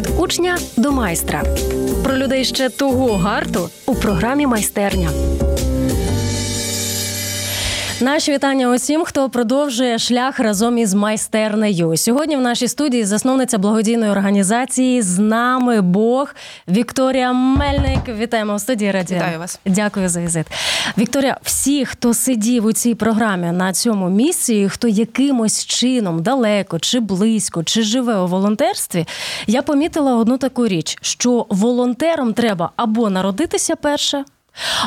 Від учня до майстра про людей ще того гарту у програмі майстерня. Наші вітання усім, хто продовжує шлях разом із майстернею. Сьогодні в нашій студії засновниця благодійної організації з нами Бог Вікторія Мельник. Вітаємо в студії Радіо. Вітаю вас. Дякую за візит. Вікторія, всі, хто сидів у цій програмі на цьому місці, хто якимось чином далеко чи близько, чи живе у волонтерстві, я помітила одну таку річ: що волонтерам треба або народитися перше.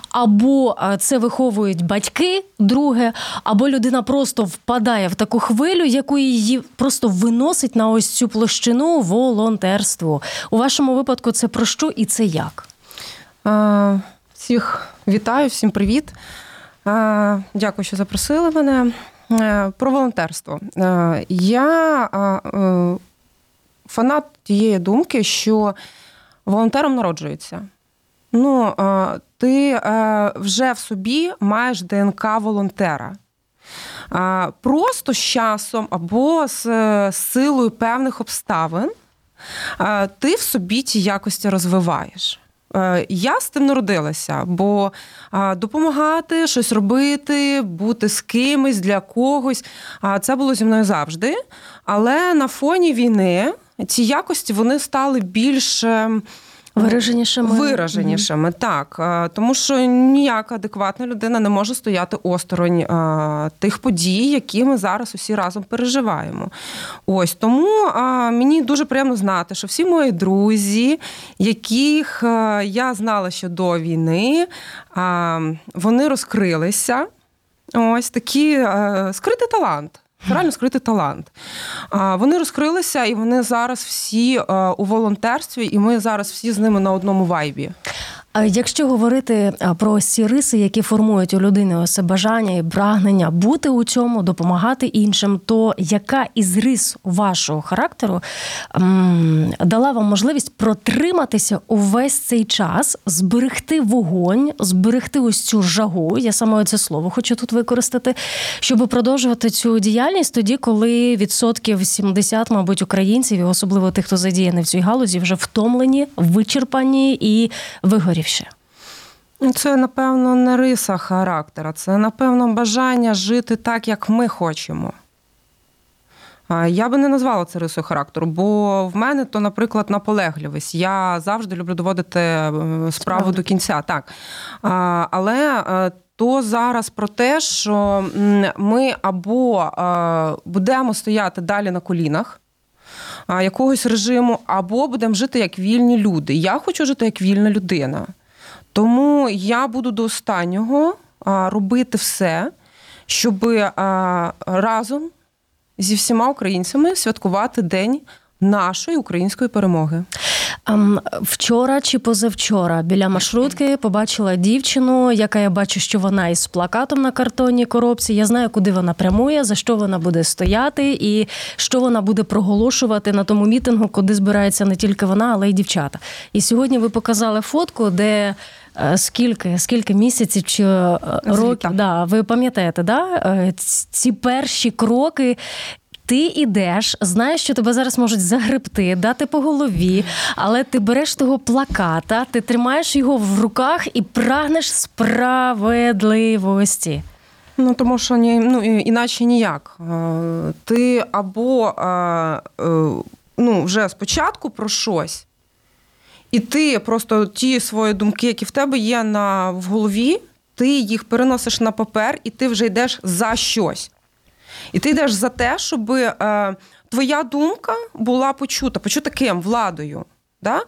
Або це виховують батьки, друге, або людина просто впадає в таку хвилю, яку її просто виносить на ось цю площину волонтерству. У вашому випадку це про що і це як? Всіх вітаю, всім привіт. Дякую, що запросили мене. Е, про волонтерство. Е, я е, фанат тієї думки, що волонтером народжується. Ну, ти вже в собі маєш ДНК волонтера. Просто з часом або з силою певних обставин ти в собі ті якості розвиваєш. Я з тим народилася, бо допомагати, щось робити, бути з кимось для когось це було зі мною завжди. Але на фоні війни ці якості вони стали більш ем, Вираженішими. Вираженішими, mm-hmm. так. Тому що ніяка адекватна людина не може стояти осторонь а, тих подій, які ми зараз усі разом переживаємо. Ось тому а, мені дуже приємно знати, що всі мої друзі, яких я знала ще до війни, вони розкрилися. Ось такий скритий талант. Реально скритий талант. Вони розкрилися, і вони зараз всі у волонтерстві, і ми зараз всі з ними на одному вайбі. Якщо говорити про ці риси, які формують у людини ось бажання і прагнення бути у цьому, допомагати іншим, то яка із рис вашого характеру дала вам можливість протриматися увесь цей час, зберегти вогонь, зберегти ось цю жагу? Я саме це слово хочу тут використати, щоб продовжувати цю діяльність тоді, коли відсотків 70, мабуть, українців, особливо тих, хто задіяний в цій галузі, вже втомлені, вичерпані і вигорі ще? Це, напевно, не риса характера, це, напевно, бажання жити так, як ми хочемо. Я би не назвала це рисою характеру, бо в мене то, наприклад, наполегливість. Я завжди люблю доводити е, справу Справді. до кінця. так. Але е, то зараз про те, що ми або е, будемо стояти далі на колінах якогось режиму, або будемо жити як вільні люди. Я хочу жити як вільна людина. Тому я буду до останнього робити все, щоб разом зі всіма українцями святкувати день нашої української перемоги. Вчора чи позавчора біля маршрутки побачила дівчину, яка я бачу, що вона із плакатом на картонній коробці. Я знаю, куди вона прямує, за що вона буде стояти, і що вона буде проголошувати на тому мітингу, куди збирається не тільки вона, але й дівчата. І сьогодні ви показали фотку, де. Е, скільки скільки місяців чи е, років да, ви пам'ятаєте, да? Е, ці перші кроки, ти ідеш, знаєш, що тебе зараз можуть загребти, дати по голові, але ти береш того плаката, ти тримаєш його в руках і прагнеш справедливості. Ну тому що ні, ну іначе ніяк. Е, ти або е, е, ну, вже спочатку про щось, і ти просто ті свої думки, які в тебе є на в голові, ти їх переносиш на папер, і ти вже йдеш за щось. І ти йдеш за те, щоб е, твоя думка була почута, почута ким? Владою. Да?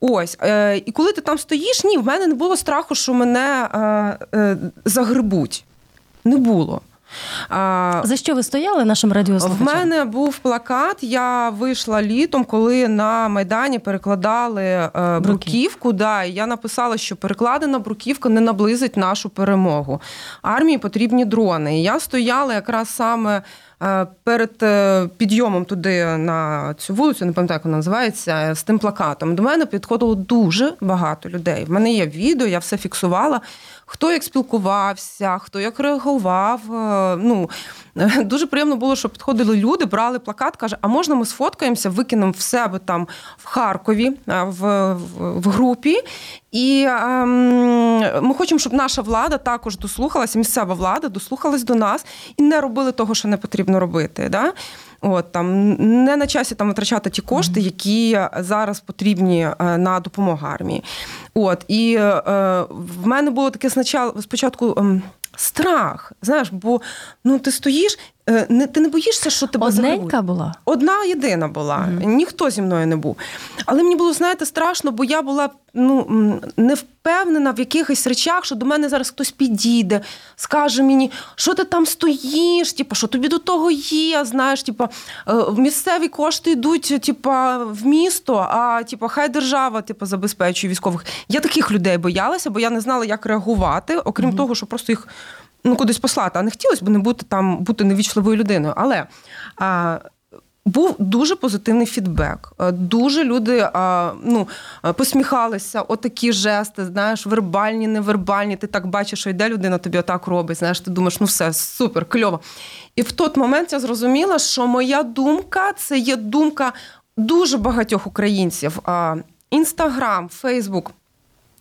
Ось. Е, І коли ти там стоїш, ні, в мене не було страху, що мене е, е, загребуть. Не було. За що ви стояли нашим радіослухачам? В мене був плакат. Я вийшла літом, коли на Майдані перекладали е, бруківку. Да, і я написала, що перекладена бруківка не наблизить нашу перемогу. Армії потрібні дрони. І я стояла якраз саме. Е, перед е, підйомом туди на цю вулицю, не пам'ятаю, як вона називається, з тим плакатом. До мене підходило дуже багато людей. В мене є відео, я все фіксувала. Хто як спілкувався, хто як реагував. Е, ну, Дуже приємно було, що підходили люди, брали плакат, каже, а можна ми сфоткаємося, викинемо в себе там в Харкові в, в, в групі. І ем, ми хочемо, щоб наша влада також дослухалася, місцева влада дослухалась до нас і не робили того, що не потрібно робити. Да? От там не на часі там витрачати ті кошти, які зараз потрібні е, на допомогу армії. От і е, в мене було таке спочатку. Ем, страх. Знаєш, бо ну ти стоїш, е, не ти не боїшся, що тебе Одненька була? Одна єдина була. mm Ніхто зі мною не був. Але мені було, знаєте, страшно, бо я була ну, не впевнена в якихось речах, що до мене зараз хтось підійде, скаже мені, що ти там стоїш, типу, що тобі до того є. Знаєш, типу, місцеві кошти йдуть типу, в місто, а типу, хай держава типу, забезпечує військових. Я таких людей боялася, бо я не знала, як реагувати, окрім mm того, що просто їх ну, кудись послати. А не хотілося б не бути там, бути невічливою людиною. Але а, був дуже позитивний фідбек. Дуже люди а, ну, посміхалися, отакі жести, знаєш, вербальні, невербальні. Ти так бачиш, що йде людина, тобі отак робить. Знаєш, ти думаєш, ну все, супер, кльово. І в той момент я зрозуміла, що моя думка це є думка дуже багатьох українців. Інстаграм, Фейсбук.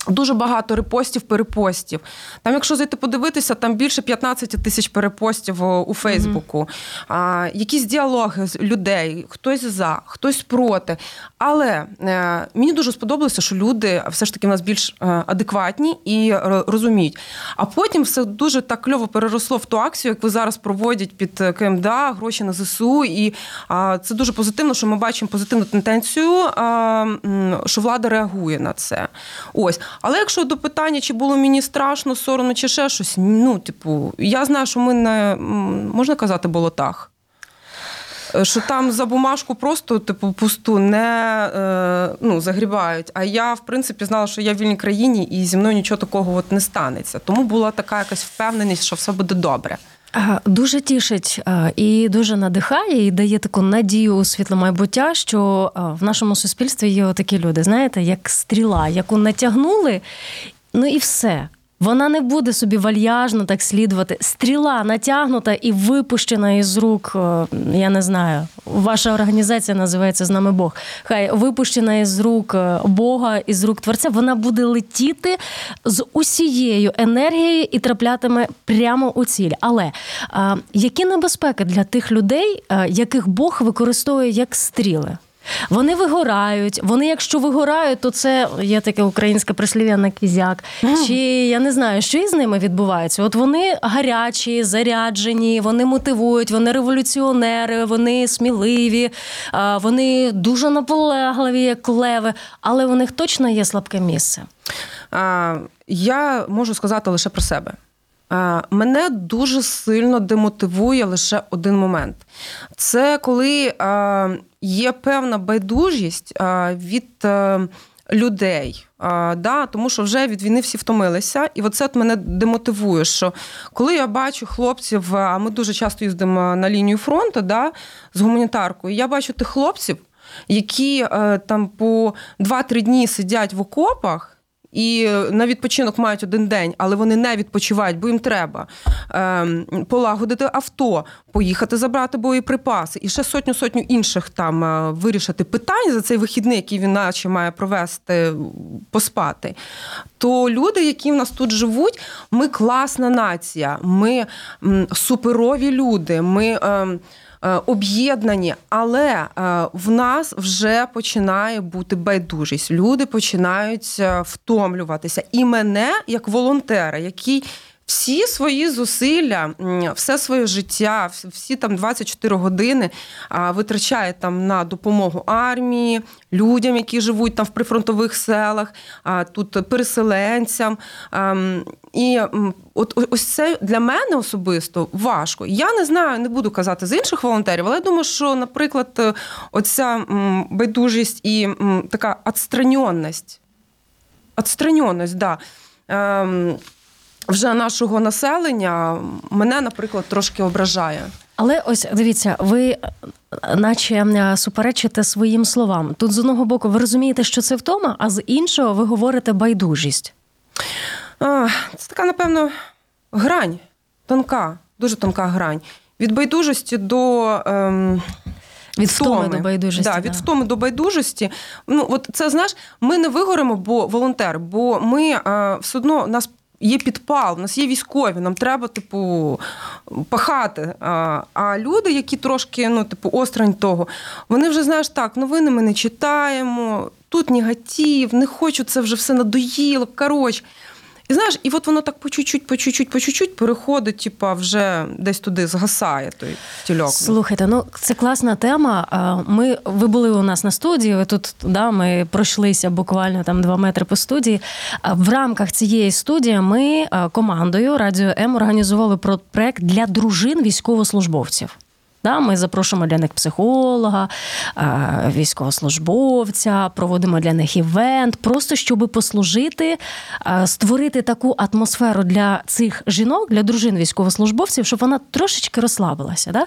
Дуже багато репостів, перепостів. Там, якщо зайти подивитися, там більше 15 тисяч перепостів у Фейсбуку. Mm-hmm. А, Якісь діалоги з людей, хтось за, хтось проти. Але е, мені дуже сподобалося, що люди все ж таки в нас більш е, адекватні і розуміють. А потім все дуже так кльово переросло в ту акцію, як ви зараз проводять під КМДА, гроші на ЗСУ. І е, це дуже позитивно, що ми бачимо позитивну тенденцію, що влада реагує на це. Ось. Але якщо до питання, чи було мені страшно, соромно, чи ще щось, ну, типу, я знаю, що ми не можна казати болотах. Е, що там за бумажку просто типу пусту не е, ну, загрібають. А я, в принципі, знала, що я в вільній країні і зі мною нічого такого от не станеться. Тому була така якась впевненість, що все буде добре. Дуже тішить і дуже надихає, і дає таку надію у світле майбуття, що в нашому суспільстві є такі люди, знаєте, як стріла, яку натягнули, ну і все. Вона не буде собі вальяжно так слідувати. Стріла натягнута і випущена із рук. Е, я не знаю, ваша організація називається з нами Бог. Хай випущена із рук е, Бога, із рук Творця. Вона буде летіти з усією енергією і траплятиме прямо у ціль. Але а, які небезпеки для тих людей, яких Бог використовує як стріли? Вони вигорають. Вони, якщо вигорають, то це є таке українське прислів'я на кізяк. Mm. Чи я не знаю, що із ними відбувається? От вони гарячі, заряджені, вони мотивують, вони революціонери, вони сміливі, вони дуже наполегливі, як леви, але у них точно є слабке місце. Я можу сказати лише про себе. Мене дуже сильно демотивує лише один момент. Це коли є певна байдужість від е, людей. Да, Тому що вже від війни всі втомилися, і оце от мене демотивує. Що коли я бачу хлопців, а ми дуже часто їздимо на лінію фронту да, з гуманітаркою, я бачу тих хлопців, які е, там по 2-3 дні сидять в окопах. І на відпочинок мають один день, але вони не відпочивають, бо їм треба ем, полагодити авто, поїхати забрати боєприпаси і ще сотню сотню інших там е, вирішити питань за цей вихідний, який він наче має провести, поспати. То люди, які в нас тут живуть, ми класна нація, ми суперові люди. ми... Ем, Е, об'єднані, але е, в нас вже починає бути байдужість. Люди починають е, втомлюватися. І мене, як волонтера, який всі свої зусилля, все своє життя, всі там 24 години витрачає там на допомогу армії, людям, які живуть там в прифронтових селах, тут переселенцям. І от ось це для мене особисто важко. Я не знаю, не буду казати з інших волонтерів, але я думаю, що, наприклад, оця байдужість і така відстраненість, відстраненість, да. Вже нашого населення мене, наприклад, трошки ображає. Але ось дивіться, ви наче суперечите своїм словам. Тут з одного боку, ви розумієте, що це втома, а з іншого ви говорите байдужість. Це така, напевно, грань, тонка, дуже тонка грань. Від байдужості до. Ем... Від втоми, втоми до байдужості. Да, від втоми до байдужості. Ну, от це знаєш, ми не вигоримо, бо волонтер, бо ми е, все одно нас є підпал, у нас є військові, нам треба, типу, пахати. А а люди, які трошки, ну, типу, осторонь того, вони вже знаєш так, новини ми не читаємо, тут негатив, не хочу, це вже все надоїло. Коротше. І знаєш, і от воно так по чуть-чуть, по чуть-чуть, по чуть-чуть переходить, типа вже десь туди згасає той тільок. Слухайте, ну це класна тема. Ми ви були у нас на студії. Ви тут да, ми пройшлися буквально там два метри по студії. В рамках цієї студії ми командою Радіо М організували проект для дружин військовослужбовців. Да, Ми запрошуємо для них психолога, військовослужбовця, проводимо для них івент, просто щоб послужити, створити таку атмосферу для цих жінок, для дружин військовослужбовців, щоб вона трошечки розслабилася. Да?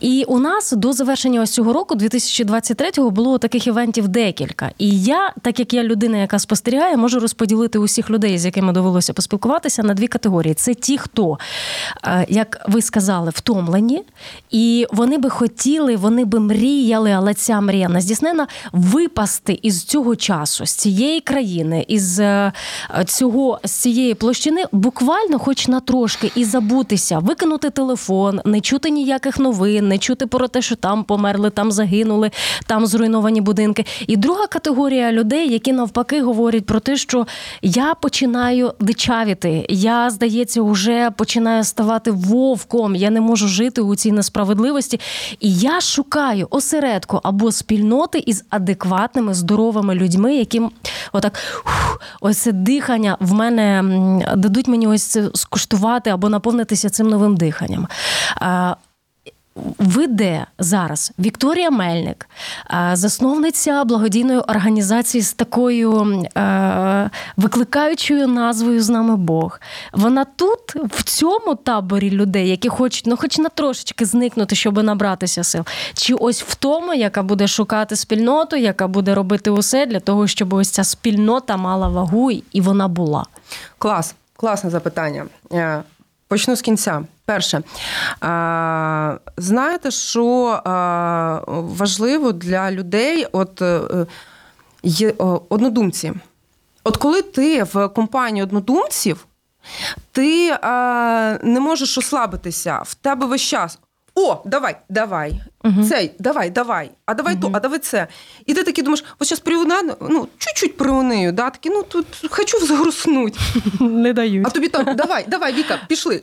І у нас до завершення ось цього року, 2023-го, було таких івентів декілька. І я, так як я людина, яка спостерігає, можу розподілити усіх людей, з якими довелося поспілкуватися, на дві категорії: це ті, хто, як ви сказали, втомлені. і вони би хотіли, вони би мріяли, але ця мрія не здійснена випасти із цього часу, з цієї країни, із е, цього з цієї площини, буквально, хоч на трошки, і забутися, викинути телефон, не чути ніяких новин, не чути про те, що там померли, там загинули, там зруйновані будинки. І друга категорія людей, які навпаки говорять про те, що я починаю дичавіти, я здається, вже починаю ставати вовком. Я не можу жити у цій несправедливості можливості. І я шукаю осередку або спільноти із адекватними, здоровими людьми, яким отак ось це дихання в мене дадуть мені ось це скуштувати або наповнитися цим новим диханням веде зараз Вікторія Мельник, засновниця благодійної організації з такою викликаючою назвою з нами Бог. Вона тут, в цьому таборі людей, які хочуть, ну, хоч на трошечки зникнути, щоб набратися сил, чи ось в тому, яка буде шукати спільноту, яка буде робити усе для того, щоб ось ця спільнота мала вагу і вона була. Клас, класне запитання. Почну з кінця. Перше, знаєте, що важливо для людей, от е, є однодумці. От коли ти в компанії однодумців, ти не можеш ослабитися, в тебе весь час. О, давай, давай, угу. цей, давай, давай, а давай угу. то, а давай це. І ти такий думаєш, ось зараз приунаю, ну, чуть-чуть приунею, да, такі, ну тут хочу взгруснуть. Не дають. А тобі там, давай, давай, Віка, пішли.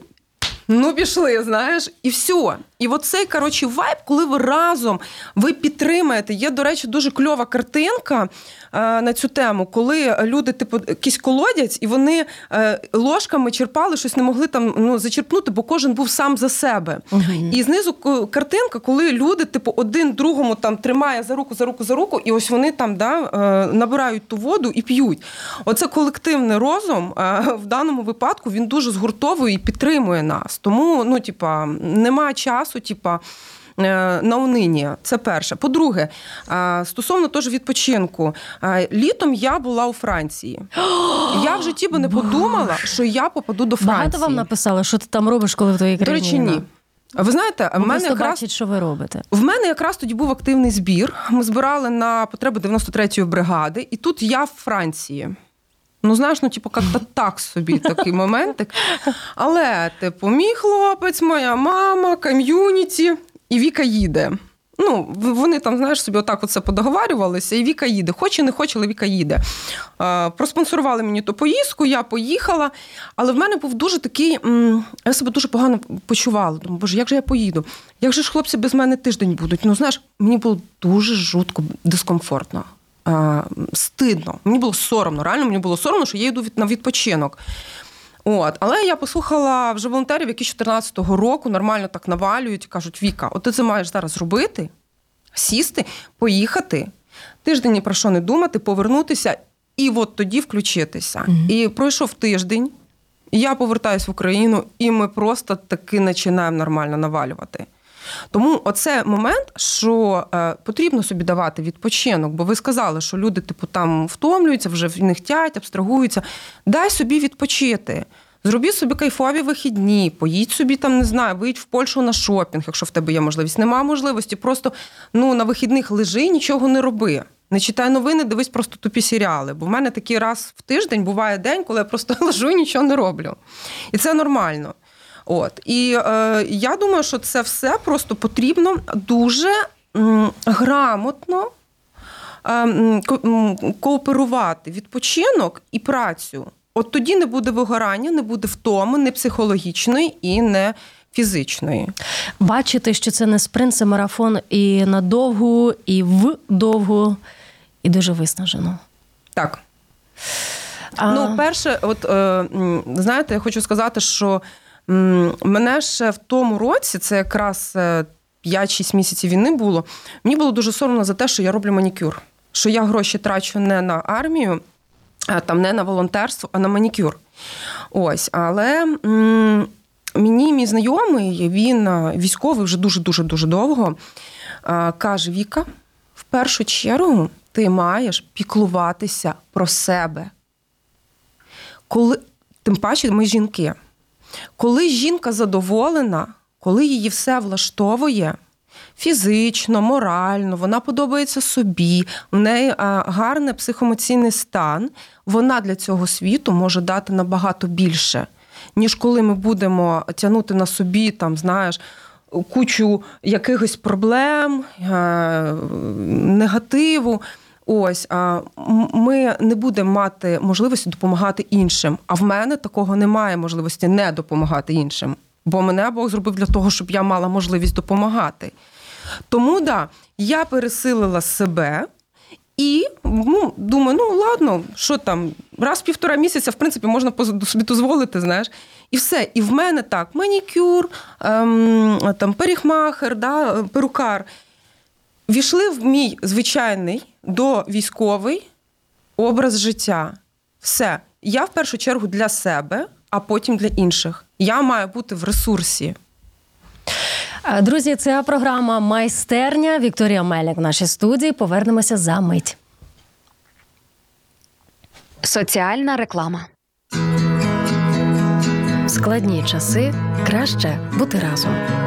Ну, пішли, знаєш, і все. І оцей, коротше, вайб, коли ви разом ви підтримаєте. Є, до речі, дуже кльова картинка е, на цю тему, коли люди, типу, якісь колодязь, і вони е, ложками черпали, щось не могли там ну, зачерпнути, бо кожен був сам за себе. uh І знизу картинка, коли люди, типу, один другому там тримає за руку, за руку, за руку, і ось вони там да, е, набирають ту воду і п'ють. Оце колективний розум е, в даному випадку він дуже згуртовує і підтримує нас. Тому, ну, типа, немає часу, типа. Е, на унині, це перше. По-друге, е, стосовно теж відпочинку, е, літом я була у Франції. Я в житті би не подумала, що я попаду до Франції. Багато вам написали, що ти там робиш, коли в твоїй країні? До речі, ні. Ви знаєте, в мене якраз бачить, що ви робите. В мене якраз тоді був активний збір. Ми збирали на потреби 93-ї бригади, і тут я в Франції. Ну, знаєш, ну, типу, як-то так собі такий моментик. Але, типу, мій хлопець, моя мама, ком'юніті, і Віка їде. Ну, вони там, знаєш, собі отак оце подоговарювалися, і Віка їде. Хоче, не хоче, але Віка їде. Проспонсорували мені ту поїздку, я поїхала. Але в мене був дуже такий. Я себе дуже погано почувала. Думаю, боже, як же я поїду? Як же ж хлопці без мене тиждень будуть? Ну, знаєш, мені було дуже жутко дискомфортно. Стидно. Мені було соромно. Реально мені було соромно, що я йду на відпочинок. От, але я послухала вже волонтерів, які 14-го року нормально так навалюють, кажуть: Віка, от ти це маєш зараз робити, сісти, поїхати, тиждень ні про що не думати, повернутися і от тоді включитися. mm І пройшов тиждень, я повертаюся в Україну, і ми просто таки починаємо нормально навалювати. Тому оце момент, що е, потрібно собі давати відпочинок, бо ви сказали, що люди, типу, там втомлюються, вже в них тять, абстрагуються. Дай собі відпочити. Зробіть собі кайфові вихідні, поїдь собі там, не знаю, виїдь в Польщу на шопінг, якщо в тебе є можливість. Нема можливості, просто ну, на вихідних лежи, нічого не роби. Не читай новини, дивись просто тупі серіали. Бо в мене такий раз в тиждень буває день, коли я просто лежу і нічого не роблю. І це нормально. От і е, я думаю, що це все просто потрібно дуже м, грамотно е, кооперувати відпочинок і працю. От тоді не буде вигорання, не буде втоми, не психологічної і не фізичної. Бачити, що це не спринт, це марафон і на довгу, і в довгу, і дуже виснажено. Так. А... Ну, перше, от е, знаєте, я хочу сказати, що Мене ще в тому році, це якраз 5-6 е, місяців війни було. Мені було дуже соромно за те, що я роблю манікюр. Що я гроші трачу не на армію, там не на волонтерство, а на манікюр. Ось, але м- мені мій знайомий, він е, військовий вже дуже-дуже дуже довго. Каже: Віка, в першу чергу ти маєш піклуватися про себе. Коли, Тим паче, ми жінки. Коли жінка задоволена, коли її все влаштовує фізично, морально, вона подобається собі, в неї гарний психоемоційний стан, вона для цього світу може дати набагато більше, ніж коли ми будемо тягнути на собі, там, знаєш. Кучу якихось проблем, е, негативу. Ось ми не будемо мати можливості допомагати іншим. А в мене такого немає можливості не допомагати іншим. Бо мене Бог зробив для того, щоб я мала можливість допомагати. Тому да, я пересилила себе і ну, думаю, ну ладно, що там, раз в півтора місяця, в принципі, можна собі дозволити, знаєш. І все. І в мене так: манікюр, ем, там, періхмахер, да, перукар війшли в мій звичайний до військовий образ життя. Все. Я в першу чергу для себе, а потім для інших. Я маю бути в ресурсі. Друзі, це програма Майстерня Вікторія Мельник в нашій студії. Повернемося за мить. Соціальна реклама. Складні часи краще бути разом.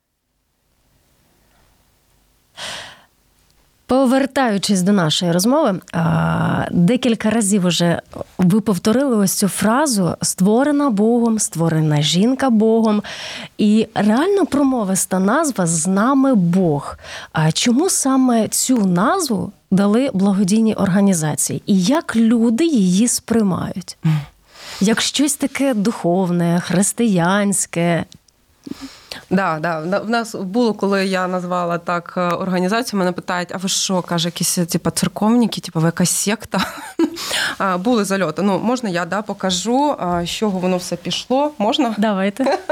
Повертаючись до нашої розмови, декілька разів уже ви повторили ось цю фразу створена Богом, створена жінка Богом. І реально промовиста назва з нами Бог. А чому саме цю назву дали благодійні організації? І як люди її сприймають? Як щось таке духовне, християнське, Да, да. В нас було, коли я назвала так е, організацію, мене питають, а ви що, каже, якісь типу, церковники, типу, ви якась секта? Були зальоти. Ну, можна я да, покажу, з чого воно все пішло? Можна? Давайте.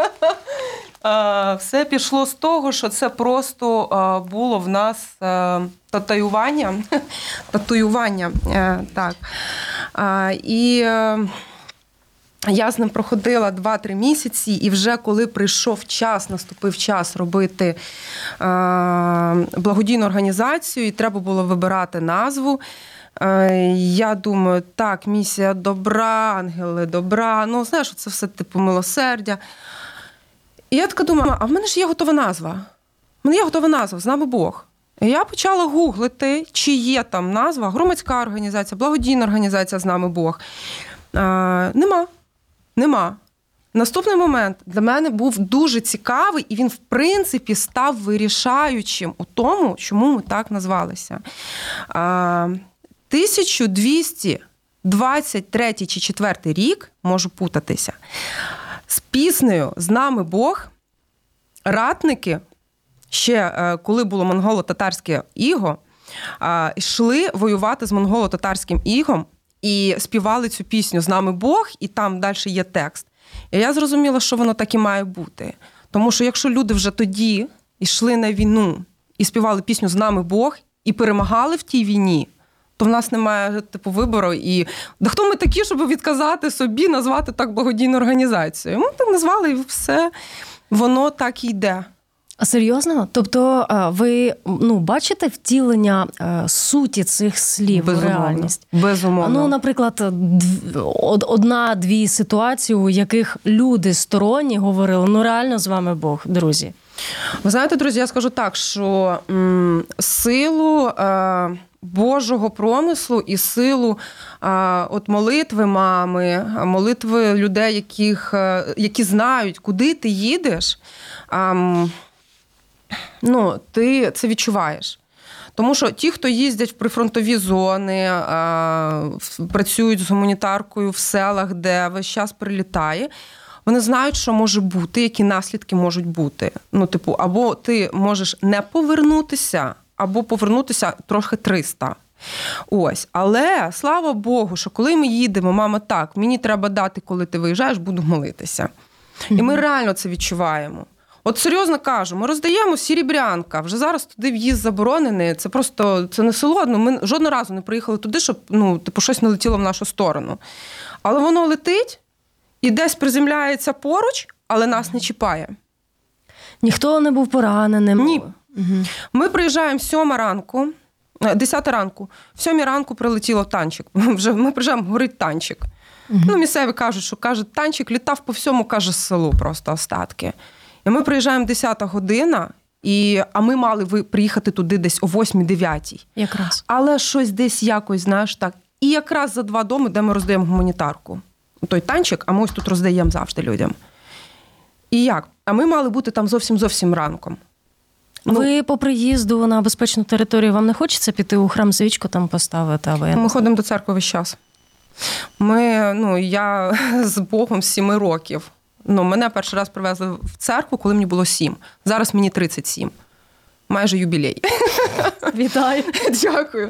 Все пішло з того, що це просто було в нас е, татуювання. татуювання. Е, так. І я з ним проходила 2-3 місяці, і вже коли прийшов час, наступив час робити е, благодійну організацію, і треба було вибирати назву. Е, Я думаю, так, місія добра, ангели добра. Ну, знаєш, це все типу милосердя. І я така думаю, а в мене ж є готова назва. В мене є готова назва, з нами Бог. І я почала гуглити, чи є там назва, громадська організація, благодійна організація з нами Бог. А, нема. Нема. Наступний момент для мене був дуже цікавий, і він, в принципі, став вирішаючим у тому, чому ми так назвалися. 1223 чи 4 рік, можу путатися, з піснею З нами Бог ратники, ще е, коли було монголо-татарське іго, йшли воювати з монголо-татарським ігом і співали цю пісню З нами Бог, і там далі є текст. І я зрозуміла, що воно так і має бути. Тому що якщо люди вже тоді йшли на війну і співали пісню З нами Бог і перемагали в тій війні, то в нас немає типу вибору. І да хто ми такі, щоб відказати собі, назвати так благодійну організацію? Ми так назвали і все, воно так і йде. Серйозно? Тобто е, ви ну, бачите втілення е, суті цих слів у реальність? Безумовно. Ну, наприклад, дв- одна-дві ситуації, у яких люди сторонні говорили: ну реально з вами Бог, друзі. Ви знаєте, друзі, я скажу так, що м, силу е, Божого промислу і силу е, от молитви мами, молитви людей, яких, е, які знають, куди ти їдеш. ем, ну, ти це відчуваєш. Тому що ті, хто їздять в прифронтові зони, е, працюють з гуманітаркою в селах, де весь час прилітає, вони знають, що може бути, які наслідки можуть бути. Ну, типу, або ти можеш не повернутися, або повернутися трохи 300. Ось, але слава Богу, що коли ми їдемо, мама, так, мені треба дати, коли ти виїжджаєш, буду молитися. І ми реально це відчуваємо. От серйозно кажу, ми роздаємо сірібрянка. Вже зараз туди в'їзд заборонений. Це просто це не село. Ну, ми жодного разу не приїхали туди, щоб ну, типу, щось не летіло в нашу сторону. Але воно летить і десь приземляється поруч, але нас не чіпає. Ніхто не був пораненим. Ні. Угу. Ми приїжджаємо сьома ранку, е, 10 ранку. В сьомій ранку прилетіло танчик. Вже ми приїжджаємо, горить танчик. Ну, місцеві кажуть, що каже, танчик літав по всьому, каже, селу просто остатки. І ми приїжджаємо 10 година, і, а ми мали ви- приїхати туди десь о 8-9. Якраз. Але щось десь якось, знаєш, так. І якраз за два доми, де ми роздаємо гуманітарку. Той танчик, а ми ось тут роздаємо завжди людям. І як? А ми мали бути там зовсім зовсім ранком. Ну, Ви по приїзду на безпечну територію вам не хочеться піти у храм свічку там поставити? Або я Ми ходимо до церкви весь час. Ми, ну, я з Богом з 7 років. Ну, мене перший раз привезли в церкву, коли мені було 7. Зараз мені 37. Майже юбілей. Вітаю. Дякую.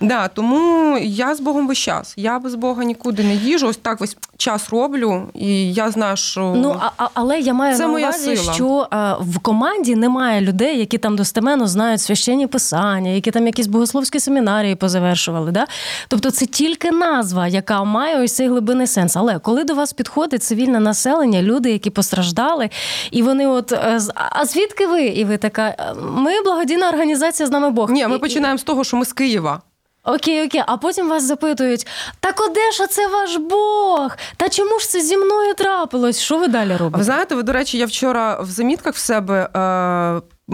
Да, тому я з Богом весь час. Я без Бога нікуди не їжу. Ось так весь час роблю, і я знаю, що Ну а, а- але я маю Це на увазі, сила. що а, в команді немає людей, які там достеменно знають священні писання, які там якісь богословські семінарії позавершували. Да? Тобто це тільки назва, яка має ось цей глибинний сенс. Але коли до вас підходить цивільне населення, люди, які постраждали, і вони от е, а звідки ви? І ви така, «Е, благодійна організація з нами Бог. ні, ми починаємо з того, що ми з Києва. Окей, окей, а потім вас запитують: так оде ж це ваш Бог? Та чому ж це зі мною трапилось? Що ви далі робите? ви знаєте, ви, до речі, я вчора в замітках в себе е,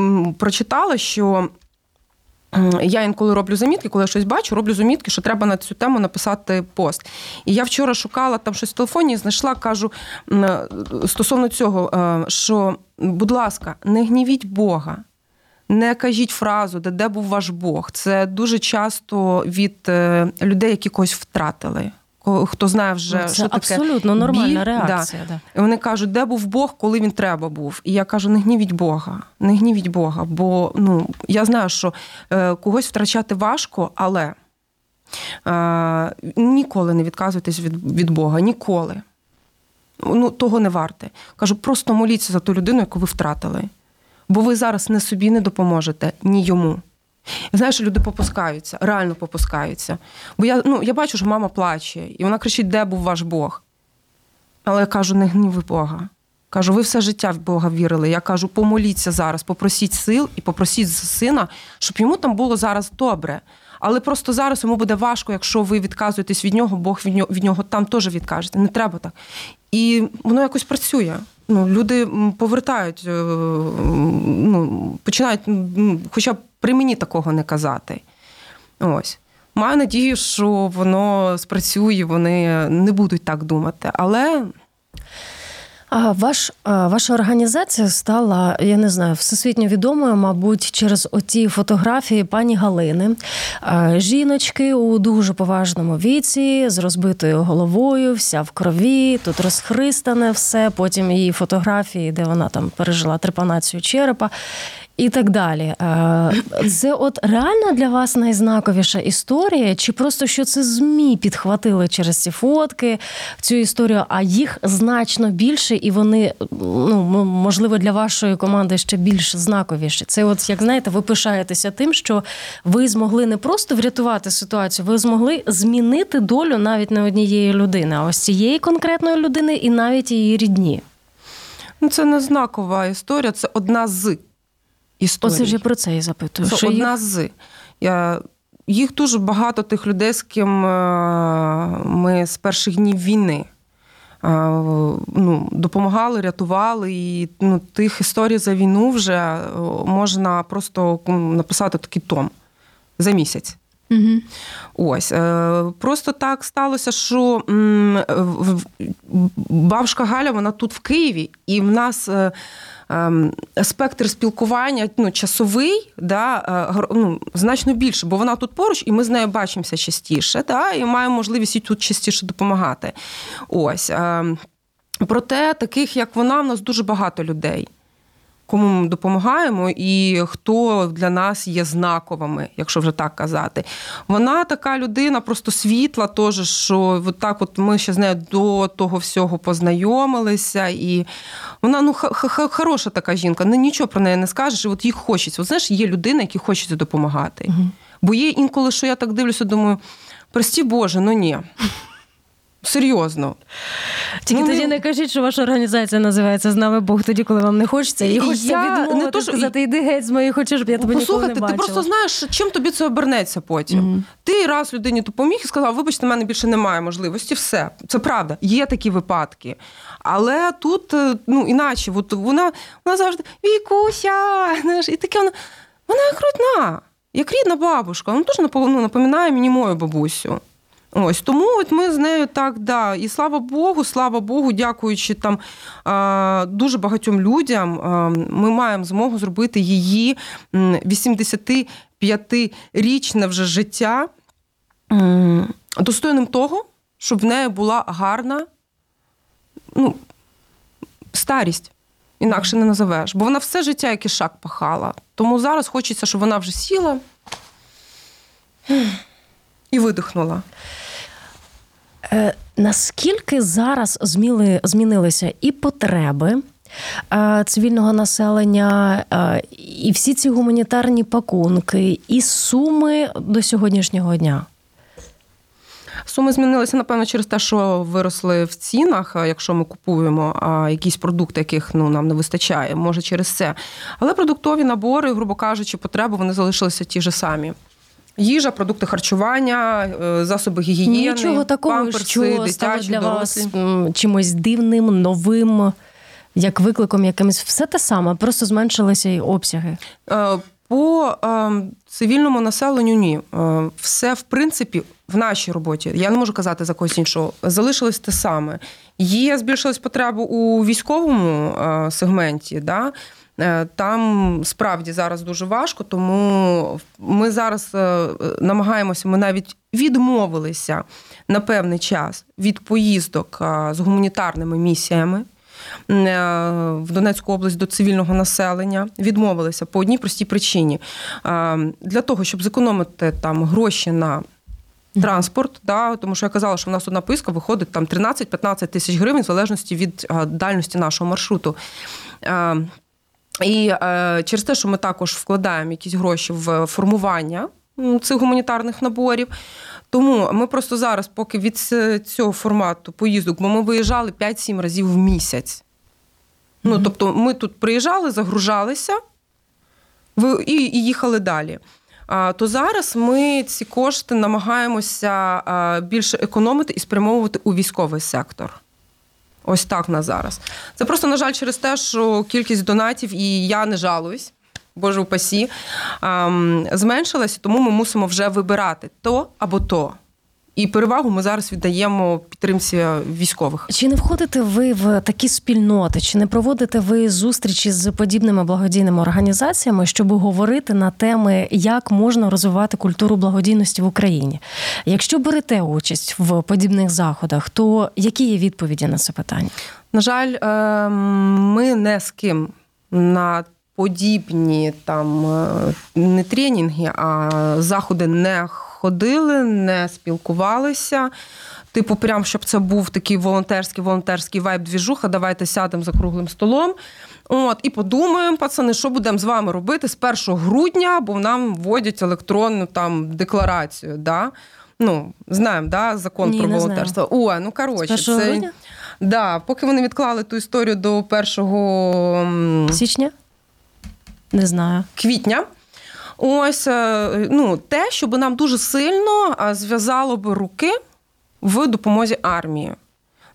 м, прочитала, що я інколи роблю замітки, коли я щось бачу, роблю замітки, що треба на цю тему написати пост. І я вчора шукала там щось в телефоні і знайшла, кажу е, стосовно цього, е, що, будь ласка, не гнівіть Бога. Не кажіть фразу, де, де був ваш Бог. Це дуже часто від е, людей, які когось втратили. Хто знає вже, Ну, це що таке абсолютно нормальна біль. реакція, да. І вони кажуть, де був Бог, коли він треба був. І я кажу: не гнівіть Бога, не гнівіть Бога. Бо ну, я знаю, що е, когось втрачати важко, але е, ніколи не відказуйтесь від, від Бога. Ніколи. Ну, того не варте. Кажу, просто моліться за ту людину, яку ви втратили. Бо ви зараз не собі не допоможете, ні йому. Знаєш, люди попускаються, реально попускаються. Бо я, ну, я бачу, що мама плаче, і вона кричить, де був ваш Бог? Але я кажу, не гніви Бога. Кажу, ви все життя в Бога вірили. Я кажу, помоліться зараз, попросіть сил і попросіть сина, щоб йому там було зараз добре. Але просто зараз йому буде важко, якщо ви відказуєтесь від нього, Бог від нього від нього там теж відкажете. Не треба так. І воно якось працює. Ну, Люди повертають, е, ну, починають, хоча б при мені такого не казати. Ось. Маю надію, що воно спрацює, вони не будуть так думати. Але А ваш, ваша організація стала, я не знаю, всесвітньо відомою, мабуть, через оті фотографії пані Галини. Жіночки у дуже поважному віці, з розбитою головою, вся в крові, тут розхристане все. Потім її фотографії, де вона там пережила трепанацію черепа. І так далі. Е, Це от реально для вас найзнаковіша історія, чи просто що це ЗМІ підхватили через ці фотки цю історію, а їх значно більше, і вони ну можливо для вашої команди ще більш знаковіші. Це, от як знаєте, ви пишаєтеся тим, що ви змогли не просто врятувати ситуацію, ви змогли змінити долю навіть не однієї людини, а ось цієї конкретної людини і навіть її рідні. ну, це не знакова історія, це одна з історій. Оце ж я про це і запитую. Це що одна їх... з. Я... Їх дуже багато тих людей, з ким е, ми з перших днів війни е, ну, допомагали, рятували. І ну, тих історій за війну вже е, можна просто написати такий том за місяць. Угу. Ось е, просто так сталося, що бабушка Галя, вона тут в Києві, і в нас. е, ем, Спектр спілкування ну, часовий, да, е, ну, значно більше, бо вона тут поруч, і ми з нею бачимося частіше, да, і маємо можливість їй тут частіше допомагати. Ось. ем, Проте, таких як вона, в нас дуже багато людей кому ми допомагаємо, і хто для нас є знаковими, якщо вже так казати. Вона така людина, просто світла, теж, що от так от ми ще з нею до того всього познайомилися. І вона ну, хороша така жінка, ну, нічого про неї не скажеш, і от їй хочеться. От знаєш, є людина, якій хочеться допомагати. Бо є інколи, що я так дивлюся, думаю, прості Боже, ну ні. Серйозно. Тільки Ну, тоді не- не кажіть, що ваша організація називається з нами Бог тоді, коли вам не хочеться, і хочеться Я не то, що- сказати, йди геть з моїх очей, щоб я тебе ніколи не Послухайте, ти просто знаєш, чим тобі це обернеться потім. Мгм. Ти раз людині допоміг і сказав, вибачте, в мене більше немає можливості. Все, це правда, є такі випадки. Але тут е, ну іначе, от вона, вона завжди Вікуся, знаєш, і таке вона, вона як родна, як рідна бабушка. Вона теж напо- ну, напоминає мені мою бабусю. Ось тому от ми з нею так, да. І слава Богу, слава Богу, дякуючи там дуже багатьом людям, ми маємо змогу зробити її 85-річне вже життя достойним того, щоб в неї була гарна ну, старість. Інакше не називеш. Бо вона все життя як ішак пахала. Тому зараз хочеться, щоб вона вже сіла і видихнула. Е, наскільки зараз зміли, змінилися і потреби е, цивільного населення, е, і всі ці гуманітарні пакунки, і суми до сьогоднішнього дня? Суми змінилися, напевно, через те, що виросли в цінах, якщо ми купуємо якісь продукти, яких ну, нам не вистачає, може через це. Але продуктові набори, грубо кажучи, потреби вони залишилися ті ж самі. Їжа, продукти харчування, е, засоби гігієни, Нічого такого, памперси, що стало дитячі, для дорослі. вас чимось дивним, новим, як викликом якимось. Все те саме, просто зменшилися й обсяги. Е, По е, цивільному населенню ні. Все, в принципі, в нашій роботі, я не можу казати за когось іншого, залишилось те саме. Є збільшилась потреба у військовому сегменті. Да? Е, Там справді зараз дуже важко, тому ми зараз е, намагаємося, ми навіть відмовилися на певний час від поїздок е, з гуманітарними місіями в Донецьку область до цивільного населення. Відмовилися по одній простій причині. Для того, щоб зекономити там гроші на. Транспорт, да, тому що я казала, що в нас одна поїздка виходить там 13-15 тисяч гривень, в залежності від дальності нашого маршруту. І е, через те, що ми також вкладаємо якісь гроші в формування цих гуманітарних наборів. Тому ми просто зараз, поки від цього формату поїздок, бо ми виїжджали 5-7 разів в місяць. Ну, тобто, ми тут приїжджали, загружалися і, і їхали далі. А, то зараз ми ці кошти намагаємося більше економити і спрямовувати у військовий сектор. Ось так на зараз. Це просто, на жаль, через те, що кількість донатів, і я не жалуюсь, боже упасі, зменшилася, тому ми мусимо вже вибирати то або то. І перевагу ми зараз віддаємо підтримці військових. Чи не входите ви в такі спільноти? Чи не проводите ви зустрічі з подібними благодійними організаціями, щоб говорити на теми, як можна розвивати культуру благодійності в Україні? Якщо берете участь в подібних заходах, то які є відповіді на це питання? На жаль, ем, ми не з ким на подібні там е, не тренінги, а заходи не ходили, не спілкувалися. Типу, прям щоб це був такий волонтерський волонтерський вайб двіжуха. Давайте сядемо за круглим столом. От, І подумаємо, пацани, що будемо з вами робити з 1 грудня, бо нам вводять електронну там декларацію. Да? Ну, знаємо, да, закон Ні, про волонтерство. О, ну коротше, це да, поки вони відклали ту історію до 1 січня. Не знаю. Квітня. Ось е, ну, те, щоб нам дуже сильно зв'язало би руки в допомозі армії.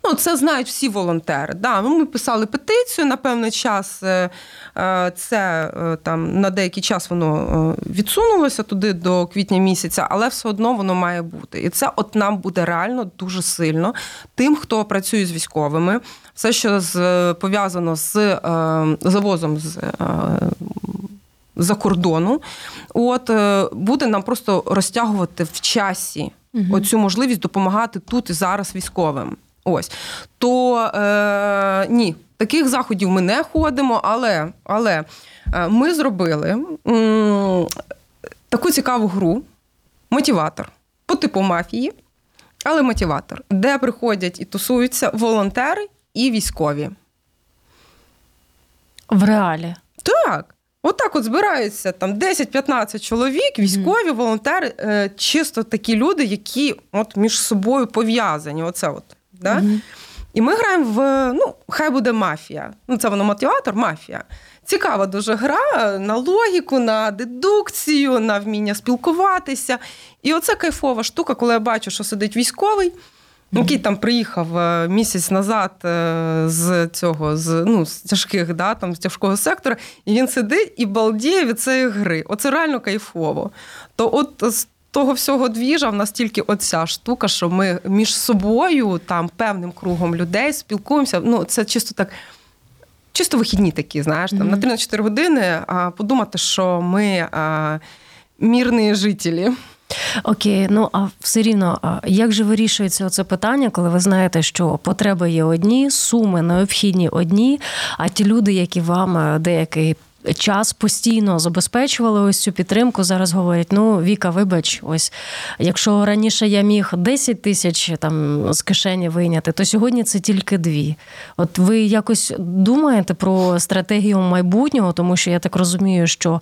Ну, це знають всі волонтери. Да, ну, Ми писали петицію на певний час. Е, е, це там на деякий час воно відсунулося туди до квітня місяця, але все одно воно має бути. І це от нам буде реально дуже сильно. Тим, хто працює з військовими, все, що з пов'язано з завозом з за кордону, от е, буде нам просто розтягувати в часі угу. оцю можливість допомагати тут і зараз військовим. Ось то е, ні, таких заходів ми не ходимо, але але е, ми зробили м, таку цікаву гру, мотиватор по типу мафії, але мотиватор, де приходять і тусуються волонтери і військові. В реалі. Так. Отак от, збираються там 10-15 чоловік, військові, волонтери, е, чисто такі люди, які от між собою пов'язані. Оце от, да? Mm-hmm. І ми граємо в ну, хай буде мафія. Ну, це воно мотиватор, мафія. Цікава дуже гра на логіку, на дедукцію, на вміння спілкуватися. І оце кайфова штука, коли я бачу, що сидить військовий який там приїхав е, місяць назад е, з цього з ну з тяжких, да, там з тяжкого сектора, і він сидить і балдіє від цієї гри. Оце реально кайфово. То от з того всього двіжа в нас тільки оця штука, що ми між собою, там певним кругом людей спілкуємося. Ну, це чисто так. Чисто вихідні такі, знаєш, там mm-hmm. на 3-4 години а, подумати, що ми а, мірні жителі. Окей, ну а все рівно, як же вирішується це питання, коли ви знаєте, що потреби є одні, суми необхідні одні, а ті люди, які вам е, деякий час постійно забезпечували ось цю підтримку. Зараз говорять: ну Віка, вибач, ось якщо раніше я міг 10 тисяч там з кишені вийняти, то сьогодні це тільки дві. От ви якось думаєте про стратегію майбутнього, тому що я так розумію, що.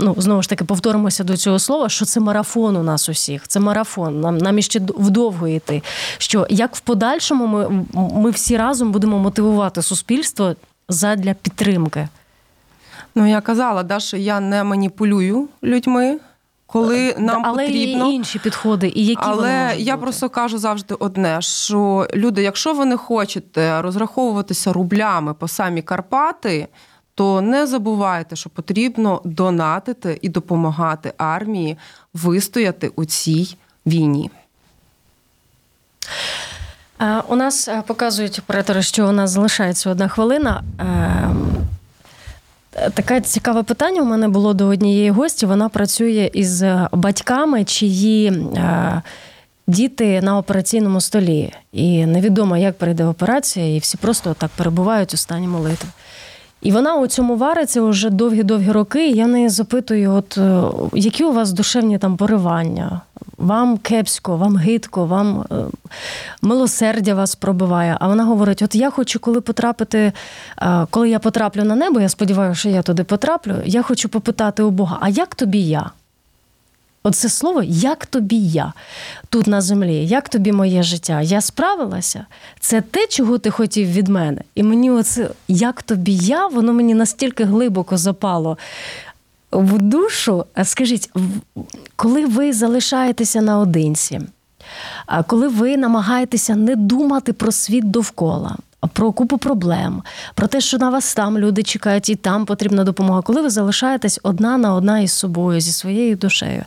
Ну, знову ж таки, повторимося до цього слова, що це марафон у нас усіх. Це марафон. Нам нам іще вдовго йти. Що як в подальшому ми ми всі разом будемо мотивувати суспільство задля підтримки? Ну, я казала, да, що я не маніпулюю людьми, коли нам Але потрібно. Але інші підходи, і які Але вони я бути? просто кажу завжди одне: що люди, якщо ви не хочете розраховуватися рублями по самі Карпати. То не забувайте, що потрібно донатити і допомагати армії вистояти у цій війні. У нас е, показують оператори, що у нас залишається одна хвилина. Таке цікаве питання у мене було до однієї гості. Вона працює із батьками, чиї е, діти на операційному столі. І невідомо, як прийде операція, і всі просто так перебувають у стані молитви. І вона у цьому вариться вже довгі-довгі роки. І я неї запитую: от е, які у вас душевні там поривання? Вам кепсько, вам гидко, вам е, милосердя вас пробиває. А вона говорить: от я хочу, коли потрапити, е, коли я потраплю на небо, я сподіваюся, що я туди потраплю. Я хочу попитати у Бога, а як тобі я? Оце слово, як тобі я тут на землі, як тобі моє життя? Я справилася? Це те, чого ти хотів від мене. І мені оце як тобі я, воно мені настільки глибоко запало. В душу. Скажіть, коли ви залишаєтеся наодинці, коли ви намагаєтеся не думати про світ довкола, про купу проблем, про те, що на вас там люди чекають, і там потрібна допомога. Коли ви залишаєтесь одна на одна із собою, зі своєю душею,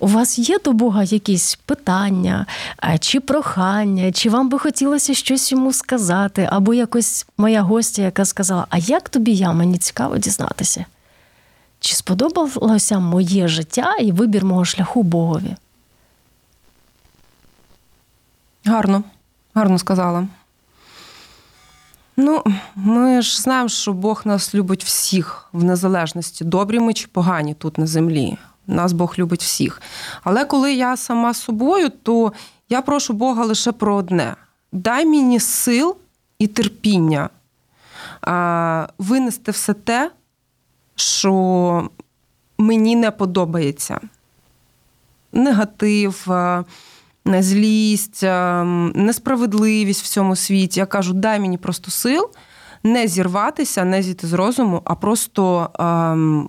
у вас є до Бога якісь питання чи прохання, чи вам би хотілося щось йому сказати, або якось моя гостя, яка сказала: А як тобі я? Мені цікаво дізнатися. Чи сподобалося моє життя і вибір мого шляху Богові? Гарно, гарно сказала. Ну, ми ж знаємо, що Бог нас любить всіх в незалежності, добрі ми чи погані тут на землі. Нас Бог любить всіх. Але коли я сама собою, то я прошу Бога лише про одне: дай мені сил і терпіння а, винести все те, що мені не подобається. Негатив, е, злість, е, несправедливість в цьому світі. Я кажу, дай мені просто сил не зірватися, не зійти з розуму, а просто ем,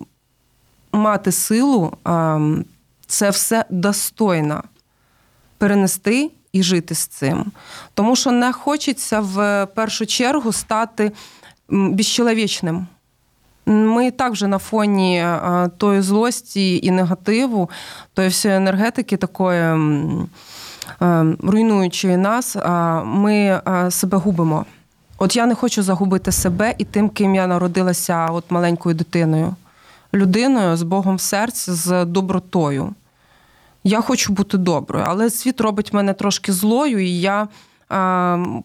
мати силу ем, це все достойно перенести і жити з цим. Тому що не хочеться в першу чергу стати м, безчеловічним. Ми і так вже на фоні е, тої злості і негативу, тої всієї енергетики такої е, руйнуючої нас, ми е, себе губимо. От я не хочу загубити себе і тим, ким я народилася от маленькою дитиною, людиною з Богом в серці, з добротою. Я хочу бути доброю, але світ робить мене трошки злою, і я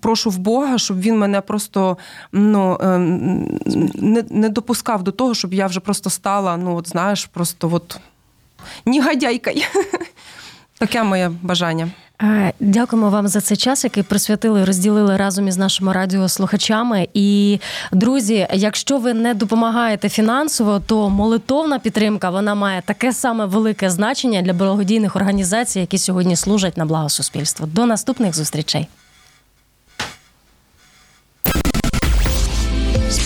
прошу в Бога, щоб він мене просто ну, е, не, не допускав до того, щоб я вже просто стала, ну, от знаєш, просто от негодяйкою. Таке моє бажання. Дякуємо вам за цей час, який присвятили, розділили разом із нашими радіослухачами. І друзі, якщо ви не допомагаєте фінансово, то молитовна підтримка вона має таке саме велике значення для благодійних організацій, які сьогодні служать на благо суспільства. До наступних зустрічей.